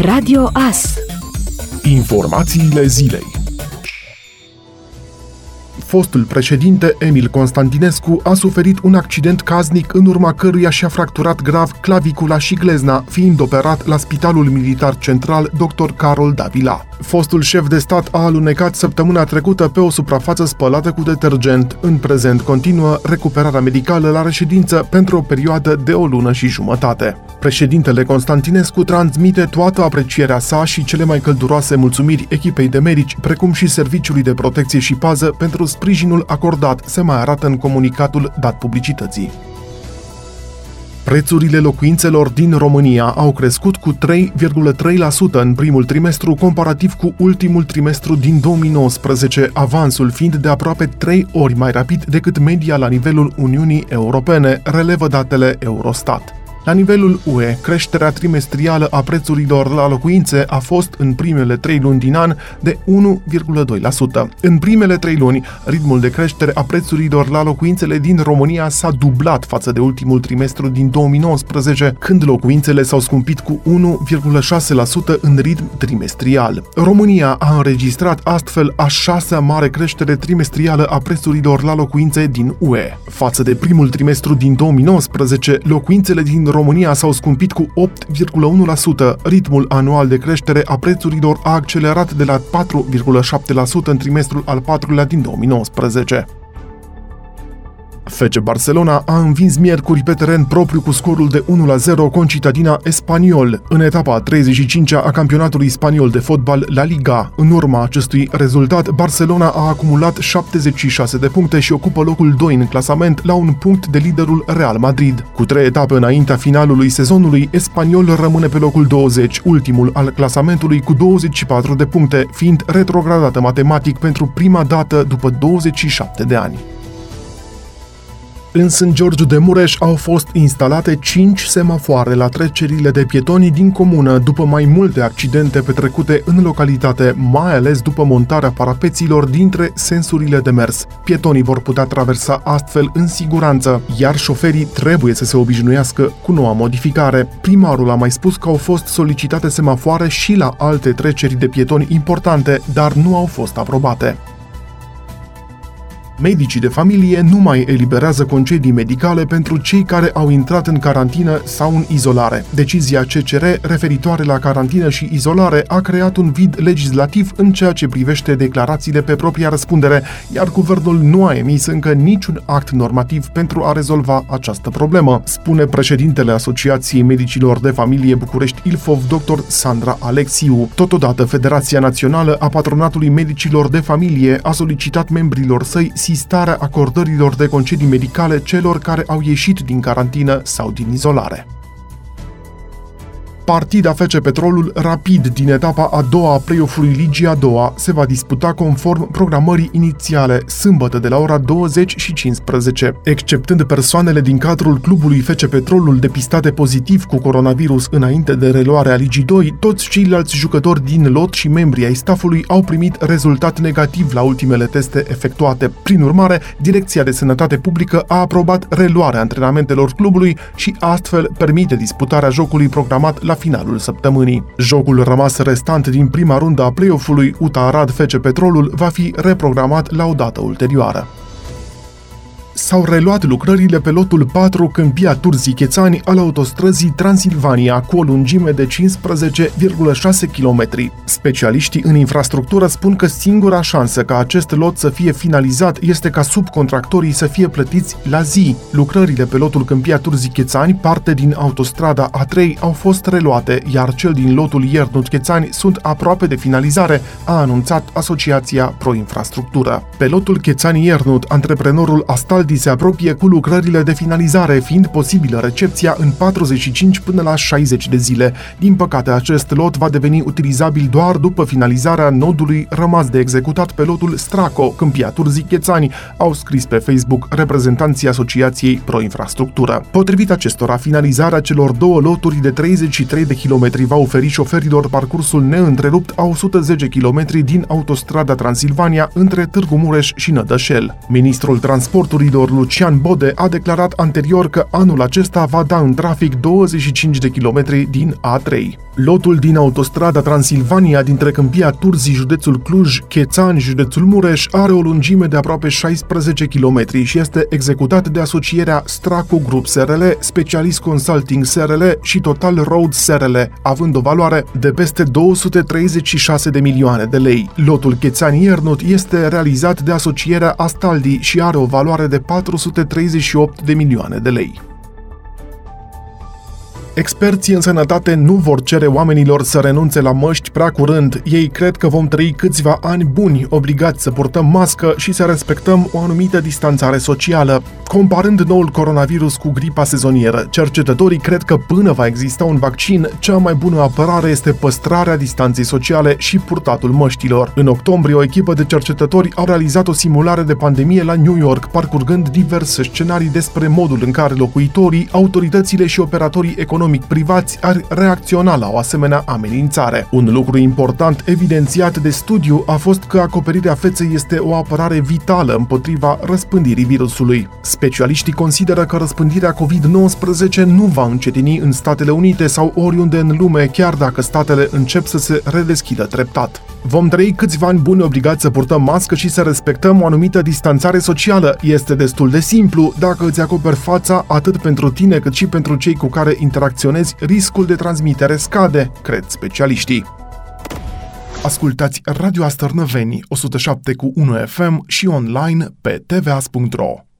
Radio AS Informațiile zilei Fostul președinte Emil Constantinescu a suferit un accident caznic în urma căruia și-a fracturat grav clavicula și glezna, fiind operat la Spitalul Militar Central Dr. Carol Davila. Fostul șef de stat a alunecat săptămâna trecută pe o suprafață spălată cu detergent. În prezent continuă recuperarea medicală la reședință pentru o perioadă de o lună și jumătate. Președintele Constantinescu transmite toată aprecierea sa și cele mai călduroase mulțumiri echipei de medici, precum și Serviciului de Protecție și Pază pentru sprijinul acordat, se mai arată în comunicatul dat publicității. Prețurile locuințelor din România au crescut cu 3,3% în primul trimestru comparativ cu ultimul trimestru din 2019, avansul fiind de aproape 3 ori mai rapid decât media la nivelul Uniunii Europene, relevă datele Eurostat. La nivelul UE, creșterea trimestrială a prețurilor la locuințe a fost în primele trei luni din an de 1,2%. În primele trei luni, ritmul de creștere a prețurilor la locuințele din România s-a dublat față de ultimul trimestru din 2019, când locuințele s-au scumpit cu 1,6% în ritm trimestrial. România a înregistrat astfel a șasea mare creștere trimestrială a prețurilor la locuințe din UE. Față de primul trimestru din 2019, locuințele din România s-au scumpit cu 8,1%. Ritmul anual de creștere a prețurilor a accelerat de la 4,7% în trimestrul al patrulea din 2019. FC Barcelona a învins miercuri pe teren propriu cu scorul de 1-0 concitadina Espaniol în etapa 35-a a campionatului spaniol de fotbal La Liga. În urma acestui rezultat, Barcelona a acumulat 76 de puncte și ocupă locul 2 în clasament la un punct de liderul Real Madrid. Cu trei etape înaintea finalului sezonului, Espaniol rămâne pe locul 20, ultimul al clasamentului cu 24 de puncte, fiind retrogradată matematic pentru prima dată după 27 de ani. În St. George de Mureș au fost instalate 5 semafoare la trecerile de pietoni din comună după mai multe accidente petrecute în localitate, mai ales după montarea parapeților dintre sensurile de mers. Pietonii vor putea traversa astfel în siguranță, iar șoferii trebuie să se obișnuiască cu noua modificare. Primarul a mai spus că au fost solicitate semafoare și la alte treceri de pietoni importante, dar nu au fost aprobate. Medicii de familie nu mai eliberează concedii medicale pentru cei care au intrat în carantină sau în izolare. Decizia CCR referitoare la carantină și izolare a creat un vid legislativ în ceea ce privește declarațiile pe propria răspundere, iar guvernul nu a emis încă niciun act normativ pentru a rezolva această problemă, spune președintele Asociației Medicilor de Familie București Ilfov, dr. Sandra Alexiu. Totodată, Federația Națională a Patronatului Medicilor de Familie a solicitat membrilor săi insistarea acordărilor de concedii medicale celor care au ieșit din carantină sau din izolare. Partida FC Petrolul rapid din etapa a doua a play-off-ului Ligii a doua se va disputa conform programării inițiale, sâmbătă de la ora 20 și 15. Exceptând persoanele din cadrul clubului FC Petrolul depistate pozitiv cu coronavirus înainte de reluarea Ligii 2, toți ceilalți jucători din lot și membrii ai staffului au primit rezultat negativ la ultimele teste efectuate. Prin urmare, Direcția de Sănătate Publică a aprobat reluarea antrenamentelor clubului și astfel permite disputarea jocului programat la la finalul săptămânii. Jocul rămas restant din prima rundă a play-off-ului UTA Arad FC Petrolul va fi reprogramat la o dată ulterioară s-au reluat lucrările pe lotul 4 Câmpia Turzii Chețani al autostrăzii Transilvania cu o lungime de 15,6 km. Specialiștii în infrastructură spun că singura șansă ca acest lot să fie finalizat este ca subcontractorii să fie plătiți la zi. Lucrările pe lotul Câmpia Turzii Chețani, parte din autostrada A3, au fost reluate, iar cel din lotul Iernut Chețani sunt aproape de finalizare, a anunțat Asociația Pro Infrastructură. Pe lotul Chețani Iernut, antreprenorul Astaldi se apropie cu lucrările de finalizare, fiind posibilă recepția în 45 până la 60 de zile. Din păcate, acest lot va deveni utilizabil doar după finalizarea nodului rămas de executat pe lotul Straco, Câmpia Turzii Chețani, au scris pe Facebook reprezentanții Asociației Pro Infrastructură. Potrivit acestora, finalizarea celor două loturi de 33 de kilometri va oferi șoferilor parcursul neîntrerupt a 110 km din autostrada Transilvania între Târgu Mureș și Nădășel. Ministrul Transporturilor Rapidor Lucian Bode a declarat anterior că anul acesta va da în trafic 25 de kilometri din A3. Lotul din autostrada Transilvania dintre Câmpia Turzii, județul Cluj, Chețani, județul Mureș, are o lungime de aproape 16 km și este executat de asocierea Straco Group SRL, Specialist Consulting SRL și Total Road SRL, având o valoare de peste 236 de milioane de lei. Lotul Chețani Iernut este realizat de asocierea Astaldi și are o valoare de 438 de milioane de lei. Experții în sănătate nu vor cere oamenilor să renunțe la măști prea curând. Ei cred că vom trăi câțiva ani buni, obligați să purtăm mască și să respectăm o anumită distanțare socială. Comparând noul coronavirus cu gripa sezonieră, cercetătorii cred că până va exista un vaccin, cea mai bună apărare este păstrarea distanței sociale și purtatul măștilor. În octombrie, o echipă de cercetători au realizat o simulare de pandemie la New York, parcurgând diverse scenarii despre modul în care locuitorii, autoritățile și operatorii economici economic privați ar reacționa la o asemenea amenințare. Un lucru important evidențiat de studiu a fost că acoperirea feței este o apărare vitală împotriva răspândirii virusului. Specialiștii consideră că răspândirea COVID-19 nu va încetini în Statele Unite sau oriunde în lume, chiar dacă statele încep să se redeschidă treptat. Vom trăi câțiva ani buni obligați să purtăm mască și să respectăm o anumită distanțare socială. Este destul de simplu dacă îți acoperi fața atât pentru tine cât și pentru cei cu care interacționezi, riscul de transmitere scade, cred specialiștii. Ascultați Radio Astărnăveni 107 cu 1 FM și online pe tvas.ro.